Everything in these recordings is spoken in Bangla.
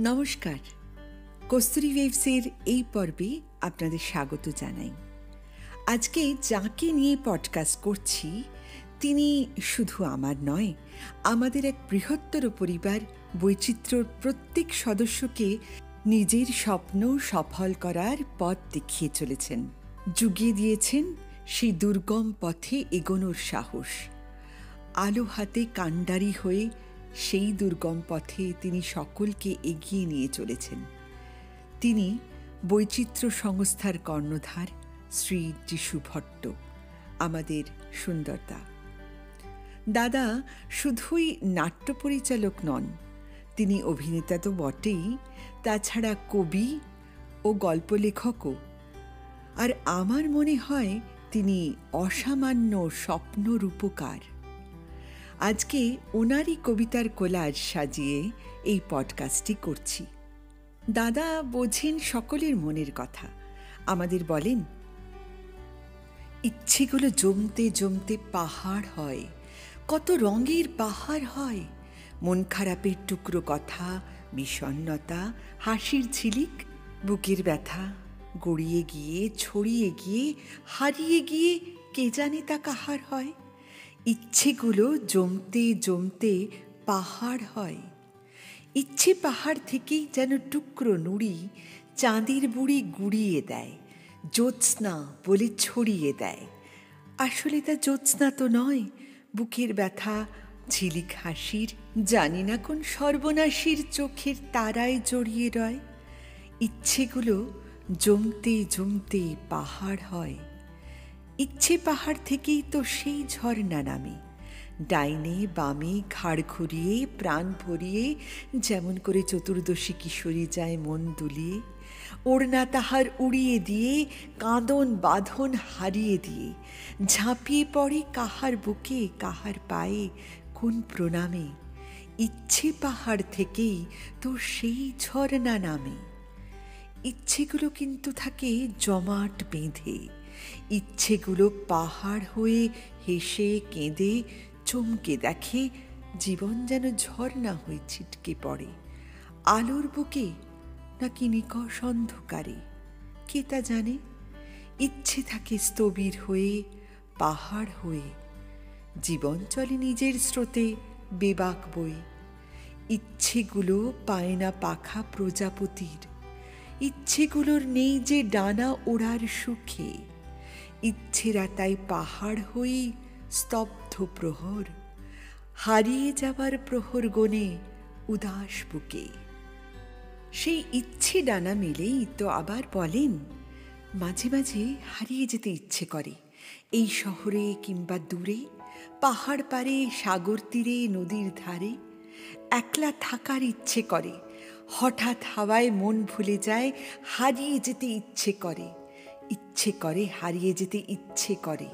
নমস্কার। কস্তুরি ওয়েভসের এই পর্বে আপনাদের স্বাগত জানাই। আজকে যাকে নিয়ে পডকাস্ট করছি, তিনি শুধু আমার নয়, আমাদের এক বৃহত্তর পরিবার বৈচিত্র্যর প্রত্যেক সদস্যকে নিজের স্বপ্ন সফল করার পথ দেখিয়ে চলেছেন। যুগিয়ে দিয়েছেন সেই দুর্গম পথে এগোনোর সাহস। আলো হাতে কাণ্ডারি হয়ে সেই দুর্গম পথে তিনি সকলকে এগিয়ে নিয়ে চলেছেন। তিনি বৈচিত্র্য সংস্থার কর্ণধার শ্রী যিশু ভট্ট আমাদের সুন্দরতা দাদা শুধুই নাট্য পরিচালক নন, তিনি অভিনেতা তো বটেই, তাছাড়া কবি ও গল্প লেখকও আর আমার মনে হয় তিনি অসামান্য স্বপ্ন রূপকার আজকে ওনারই কবিতার কোলাজ সাজিয়ে এই পডকাস্টটি করছি। দাদা বোঝেন সকলের মনের কথা। আমাদের বলেন, ইচ্ছেগুলো জমতে জমতে পাহাড় হয়। কত রঙের পাহাড় হয়। মন খারাপের টুকরো কথা বিষণ্নতা হাসির ঝিলিক, বুকের ব্যথা, গড়িয়ে গিয়ে, ছড়িয়ে গিয়ে, হারিয়ে গিয়ে কে জানে তা কাহার হয়? ইচ্ছেগুলো জমতে জমতে পাহাড় হয়। ইচ্ছে পাহাড় থেকেই যেন টুকরো নুড়ি চাঁদের বুড়ি গুড়িয়ে দেয়, জ্যোৎস্না বলে ছড়িয়ে দেয়। আসলে তা জ্যোৎস্না তো নয়, বুকের ব্যথা, ঝিলিক হাসির, জানি না কোন সর্বনাশীর চোখের তারায় জড়িয়ে রয়। ইচ্ছেগুলো জমতে জমতে পাহাড় হয়। ইচ্ছে পাহাড় থেকেই তো সেই ঝর্ণা নামে। ডাইনে, বামে, ঘাড় ঘুরিয়ে, প্রাণ ভরিয়ে, যেমন করে চতুর্দশী কিশোরী যায় মন দুলিয়ে, ওড়না তাহার উড়িয়ে দিয়ে, কাঁদন বাঁধন হারিয়ে দিয়ে, ঝাঁপিয়ে পড়ে কাহার বুকে, কাহার পায়ে, কোন প্রণামে? ইচ্ছে পাহাড় থেকেই তো সেই ঝর্ণা নামে। ইচ্ছেগুলো কিন্তু থাকে জমাট বেঁধে। ইচ্ছেগুলো পাহাড় হয়ে হেসে, কেঁদে, চমকে দেখে, জীবন যেন ঝর্ণা হয়ে ছিটকে পড়ে। আলোর বুকে নাকি নিকষ অন্ধকারে, কে তা জানে? ইচ্ছে থাকে স্থবির হয়ে, পাহাড় হয়ে, জীবন চলে নিজের স্রোতে বেবাক বই ইচ্ছেগুলো পায় না পাখা প্রজাপতির, ইচ্ছেগুলোর নেই যে ডানা ওড়ার সুখে। ইচ্ছেরা তাই পাহাড় হয়েই স্তব্ধ প্রহর, হারিয়ে যাবার প্রহর গনে উদাস বুকে। সেই ইচ্ছে ডানা মেলেই তো আবার বলেন, মাঝে মাঝে হারিয়ে যেতে ইচ্ছে করে। এই শহরে কিংবা দূরে, পাহাড় পারে সাগর তীরে, নদীর ধারে, একলা থাকার ইচ্ছে করে। হঠাৎ হাওয়ায় মন ভুলে যায়, হারিয়ে যেতে ইচ্ছে করে। ইচ্ছে করে, হারিয়ে যেতে ইচ্ছে করে।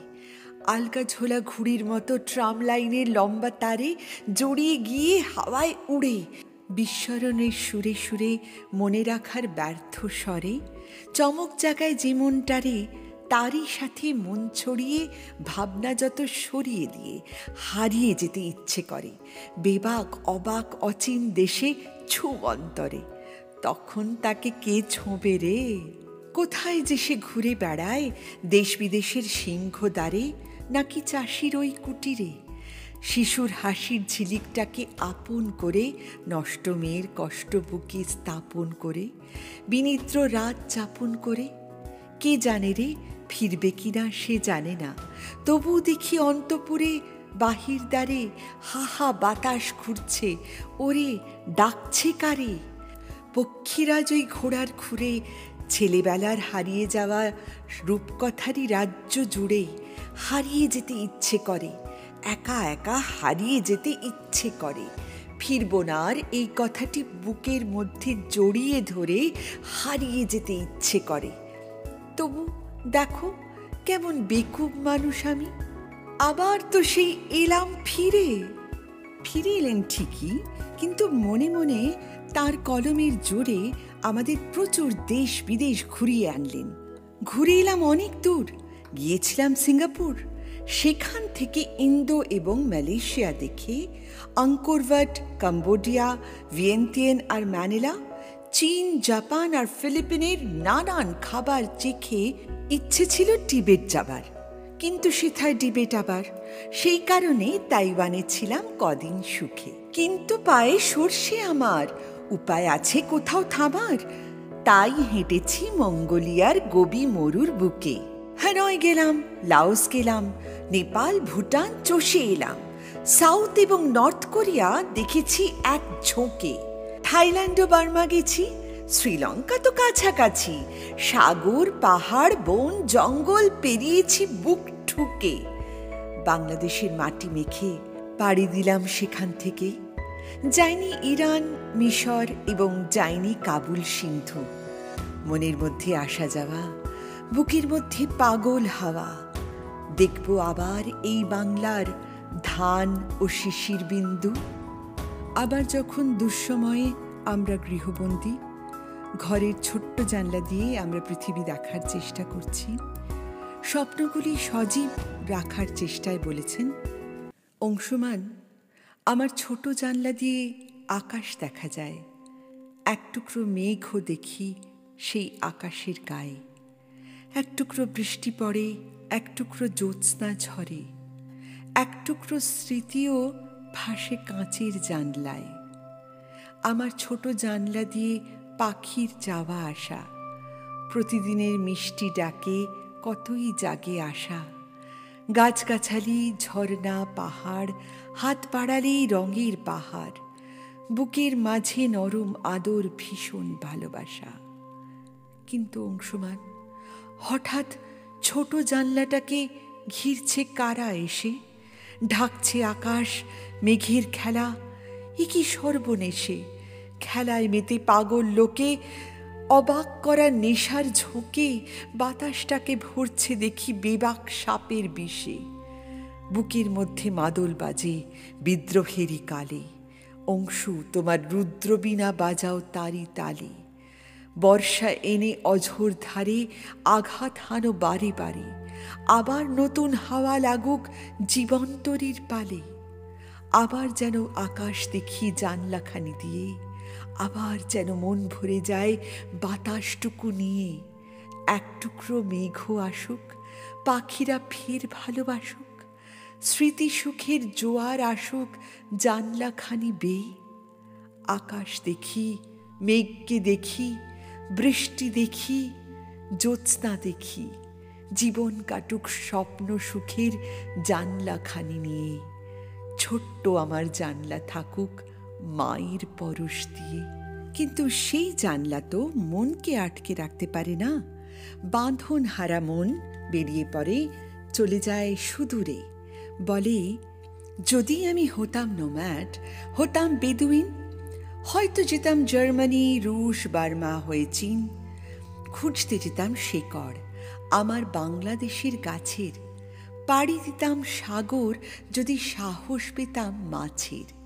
আলগা ঝোলা ঘুড়ির মতো ট্রাম লাইনের লম্বা তারে জড়িয়ে গিয়ে হাওয়ায় উড়ে। বিস্মরণের সুরে সুরে মনে রাখার ব্যর্থ স্বরে, চমক জাগায় যে মনটারে, তারই সাথে মন ছড়িয়ে ভাবনা যত সরিয়ে দিয়ে হারিয়ে যেতে ইচ্ছে করে। বেবাক, অবাক, অচিন দেশে ছু অন্তরে তখন তাকে কে ছোঁবে রে? কোথায় যে সে ঘুরে বেড়ায়? দেশ বিদেশের সিংহ দ্বারে? নাকি চাষির ওই কুটিরে? শিশুর হাসির ঝিলিকটাকে আপন করে, নষ্ট মেয়ের কষ্ট বুকে স্থাপন করে বিনিদ্র রাত যাপন করে? কে জানে রে, ফিরবে কিনা সে জানে না। তবু দেখি অন্তপুরে বাহির দ্বারে হাহা বাতাস ঘুরছে। ওরে, ডাকছে কারে? পক্ষীরাজ ওই ঘোড়ার খুঁড়ে ছেলেবেলার হারিয়ে যাওয়া রূপকথারই রাজ্য জুড়ে হারিয়ে যেতে ইচ্ছে করে, একা একা হারিয়ে যেতে ইচ্ছে করে। ফিরব না আর এই কথাটি বুকের মধ্যে জড়িয়ে ধরে হারিয়ে যেতে ইচ্ছে করে। তবু দেখো কেমন বেকুব মানুষ আমি, আবার তো সেই এলাম ফিরে। ফিরে এলেন ঠিকই, কিন্তু মনে মনে তার কলমের জোরে আমাদের প্রচুর দেশ বিদেশ ঘুরিয়ে আনলেন। ঘুরে এলাম অনেক দূর। গিয়েছিলাম সিঙ্গাপুর। সেখান থেকে ইন্দো এবং মালয়েশিয়া দেখে আঙ্কোরভাট, কম্বোডিয়া, ভিয়েন্তিয়ান আর ম্যানিলা, চীন, জাপান আর ফিলিপিনের নানান খাবার চেখে ইচ্ছে ছিল টিবেট যাবার। কিন্তু সেথায় ডিবেট আবার। সেই কারণে তাইওয়ানে ছিলাম কদিন সুখে। কিন্তু পায়ে সর্ষে আমার উপায় আছে কোথাও থামার? তাই হেঁটেছি মঙ্গোলিয়ার গবি মরুর বুকে। হ্যানয় গেলাম, লাওস গেলাম, নেপাল, ভুটান, চষে এলাম। সাউথ এবং নর্থ কোরিয়া দেখেছি এক ঝোঁকে। থাইল্যান্ড ও বার্মা গেছি, শ্রীলঙ্কা তো কাছাকাছি। সাগর, পাহাড়, বন, জঙ্গল পেরিয়েছি বুক ঠুকে। বাংলাদেশের মাটি মেখে পাড়ি দিলাম সেখান থেকে যায়নি ইরান, মিশর এবং যায়নি কাবুল সিন্ধু। মনের মধ্যে আসা যাওয়া, বুকের মধ্যে পাগল হাওয়া। দেখব আবার এই বাংলার ধান ও শিশির বিন্দু। আবার যখন দুঃসময়ে আমরা গৃহবন্দী, ঘরের ছোট্ট জানলা দিয়ে আমরা পৃথিবী দেখার চেষ্টা করছি। স্বপ্নগুলি সজীব রাখার চেষ্টায় বলেছেন অংশমান আমার ছোট জানলা দিয়ে আকাশ দেখা যায়। এক টুকরো মেঘও দেখি সেই আকাশের গায়ে। এক টুকরো বৃষ্টি পড়ে, এক টুকরো জ্যোৎস্না ঝরে। এক টুকরো স্মৃতিও ভাসে কাঁচের জানলায়। আমার ছোট জানলা দিয়ে পাখির যাওয়া আসা। প্রতিদিনের মিষ্টি ডাকে কতই জাগে আসা গাছগাছালি, ঝর্ণা, পাহাড় হাত পাড়ালেই রঙের পাহাড়। বুকের মাঝে নরম আদর, ভীষণ ভালোবাসা। কিন্তু অংশমান, হঠাৎ ছোট জানলাটাকে ঘিরছে কারা এসে? ঢাকছে আকাশ, মেঘের খেলা, এ সর্বনেশে? খেলায় মেতে পাগল লোকে অবাক করা নেশার ঝোঁকে বাতাসটাকে ভরছে দেখি বেবাক সাপের বিষে। বুকের মধ্যে মাদল বাজে বিদ্রোহেরই কালে। অংশু, তোমার রুদ্রবীণা বাজাও তারি তালে। বর্ষা এনে অঝোর ধারে আঘাত হানো বারে বারে। আবার নতুন হাওয়া লাগুক জীবন্তরীর পালে। আবার যেন আকাশ দেখি জানলাখানি দিয়ে আবার যেন মন ভরে যায় বাতাসটুকু নিয়ে। এক টুকরো মেঘ আসুক, পাখিরা ফের ভালোবাসুক, স্মৃতি সুখের জোয়ার আসুক, জানলাখানি বেয়ে আকাশ দেখি, মেঘকে দেখি, বৃষ্টি দেখি, জ্যোৎস্না দেখি, জীবন কাটুক স্বপ্ন সুখের জানলাখানি নিয়ে। ছোট্ট আমার জানলা থাকুক মায়ের পরশ দিয়ে। কিন্তু সেই জানলা তো মনকে আটকে রাখতে পারে না। বাঁধন হারা মন বেরিয়ে পড়ে, চলে যায় সুদূরে। বলে, যদি আমি হতাম নোম্যাট হতাম বেদুইন, হয়তো যেতাম জার্মানি, রুশ, বার্মা হয়ে চীন। খুঁজতে যেতাম শেকড় আমার বাংলাদেশের গাছের। পাড়ি দিতাম সাগর, যদি সাহস পেতাম মাছের।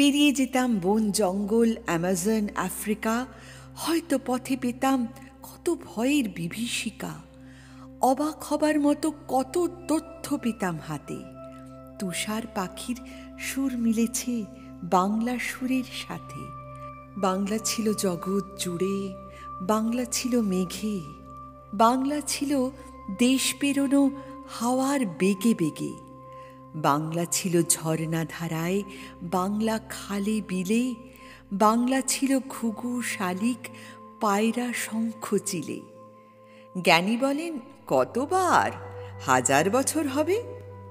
পেরিয়ে যেতাম বন, জঙ্গল, অ্যামাজন, আফ্রিকা। হয়তো পথে পেতাম কত ভয়ের বিভীষিকা। অবাক হবার মতো কত তথ্য পেতাম হাতে। তুষার পাখির সুর মিলেছে বাংলা সুরের সাথে। বাংলা ছিল জগৎ জুড়ে, বাংলা ছিল মেঘে। বাংলা ছিল দেশ পেরোনো হাওয়ার বেগে বেগে। বাংলা ছিল ঝর্ণা ধারায়, বাংলা খালে বিলে, বাংলা ছিল ঘুঘু শালিক, পায়রা শঙ্খ চিলে। জ্ঞানী বলেন, কতবার? হাজার বছর হবে?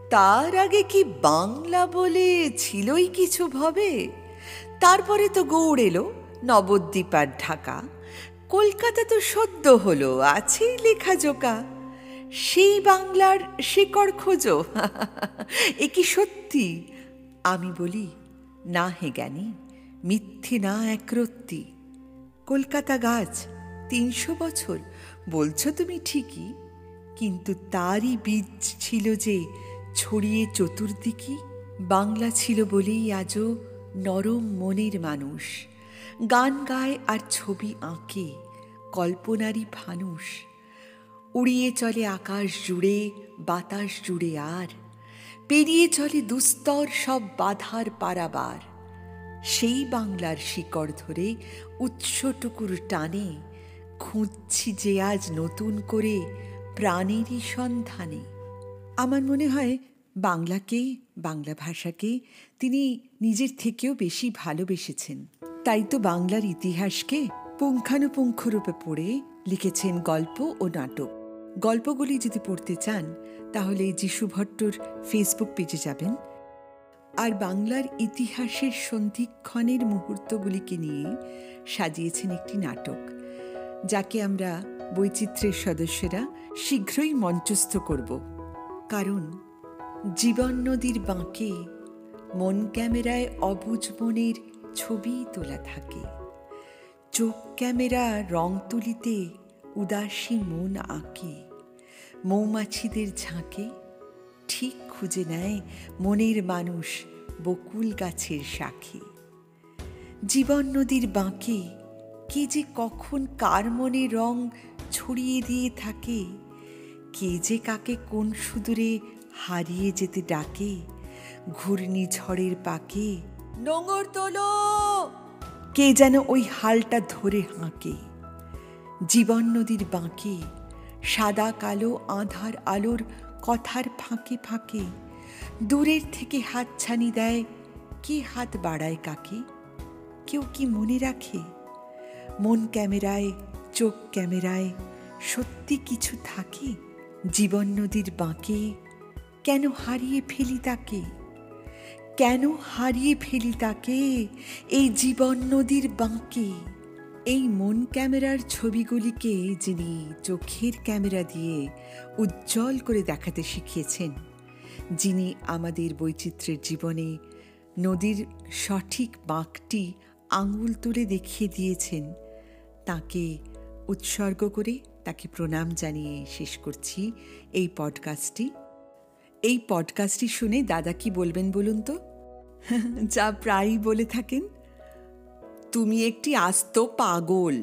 তার আগে কি বাংলা বলে ছিলই কিছু ভবে? তারপরে তো গৌড় এলো নবদ্বীপ আর ঢাকা। কলকাতা তো সদ্য হলো আছেই লেখা জোকা। সেই বাংলার শেকড় খোঁজো। এ কি সত্যি? আমি বলি, না হে জ্ঞানী, মিথ্যে না একরত্তি কলকাতা গাছ, তিনশো বছর, বলছো তুমি ঠিকই, কিন্তু তারই বীজ ছিল যে ছড়িয়ে চতুর্দিকে বাংলা ছিল বলেই আজও নরম মনের মানুষ। গান গায় আর ছবি আঁকে, কল্পনারই ফানুষ। উড়িয়ে চলে আকাশ জুড়ে, বাতাস জুড়ে আর। পেরিয়ে চলে দুস্তর সব বাধার পারাবার। সেই বাংলার শিকড় ধরে উৎসটুকুর টানে, খুঁজছি যে আজ নতুন করে প্রাণেরই সন্ধানে। আমার মনে হয় বাংলাকে, বাংলা ভাষাকে তিনি নিজের থেকেও বেশি ভালোবেসেছেন। তাই তো বাংলার ইতিহাসকে পুঙ্খানুপুঙ্খ রূপে পড়ে লিখেছেন গল্প ও নাটক। গল্পগুলি যদি পড়তে চান, তাহলে যিশু ভট্টর ফেসবুক পেজে যাবেন। আর বাংলার ইতিহাসের সন্ধিক্ষণের মুহূর্তগুলিকে নিয়ে সাজিয়েছেন একটি নাটক, যাকে আমরা বৈচিত্র্যের সদস্যরা শীঘ্রই মঞ্চস্থ করব। কারণ জীবন নদীর বাঁকে মন ক্যামেরায় অবুজ মনের ছবি তোলা থাকে। চোখ ক্যামেরা রং তুলিতে উদাসী মন আঁকে। মৌমাছিদের ঝাঁকে ঠিক খুঁজে নেয় মনের মানুষ বকুল গাছের শাখে। জীবন নদীর বাঁকে কে যে কখন কার মনে রং ছড়িয়ে দিয়ে থাকে, কে যে কাকে কোন সুদূরে হারিয়ে যেতে ডাকে, ঘূর্ণি ঝড়ের পাকে নোঙর তোলো। কে যেন ওই হালটা ধরে হাঁকে। জীবন নদীর বাঁকে, সাদা কালো আধার আলোর কথার ফাঁকে ফাঁকে, দূরের থেকে হাত ছানি দেয় কে হাত বাড়ায় কাকে, কেউ কি মনে রাখে? মন ক্যামেরায়, চোখ ক্যামেরায় সত্যি কিছু থাকে? জীবন নদীর বাঁকে কেন হারিয়ে ফেলি তাকে? কেন হারিয়ে ফেলি তাকে এই জীবন নদীর বাঁকে? এই মন ক্যামেরার ছবিগুলিকে যিনি চোখের ক্যামেরা দিয়ে উজ্জ্বল করে দেখাতে শিখিয়েছেন, যিনি আমাদের বৈচিত্র্যের জীবনে নদীর সঠিক বাঁকটি আঙুল তুলে দেখিয়ে দিয়েছেন, তাকে উৎসর্গ করে তাকে প্রণাম জানিয়ে শেষ করছি এই পডকাস্টটি। এই পডকাস্টটি শুনে দাদা কি বলবেন বলুন তো? যা প্রায়ই বলে থাকেন। তুমি একটি আস্ত পাগল।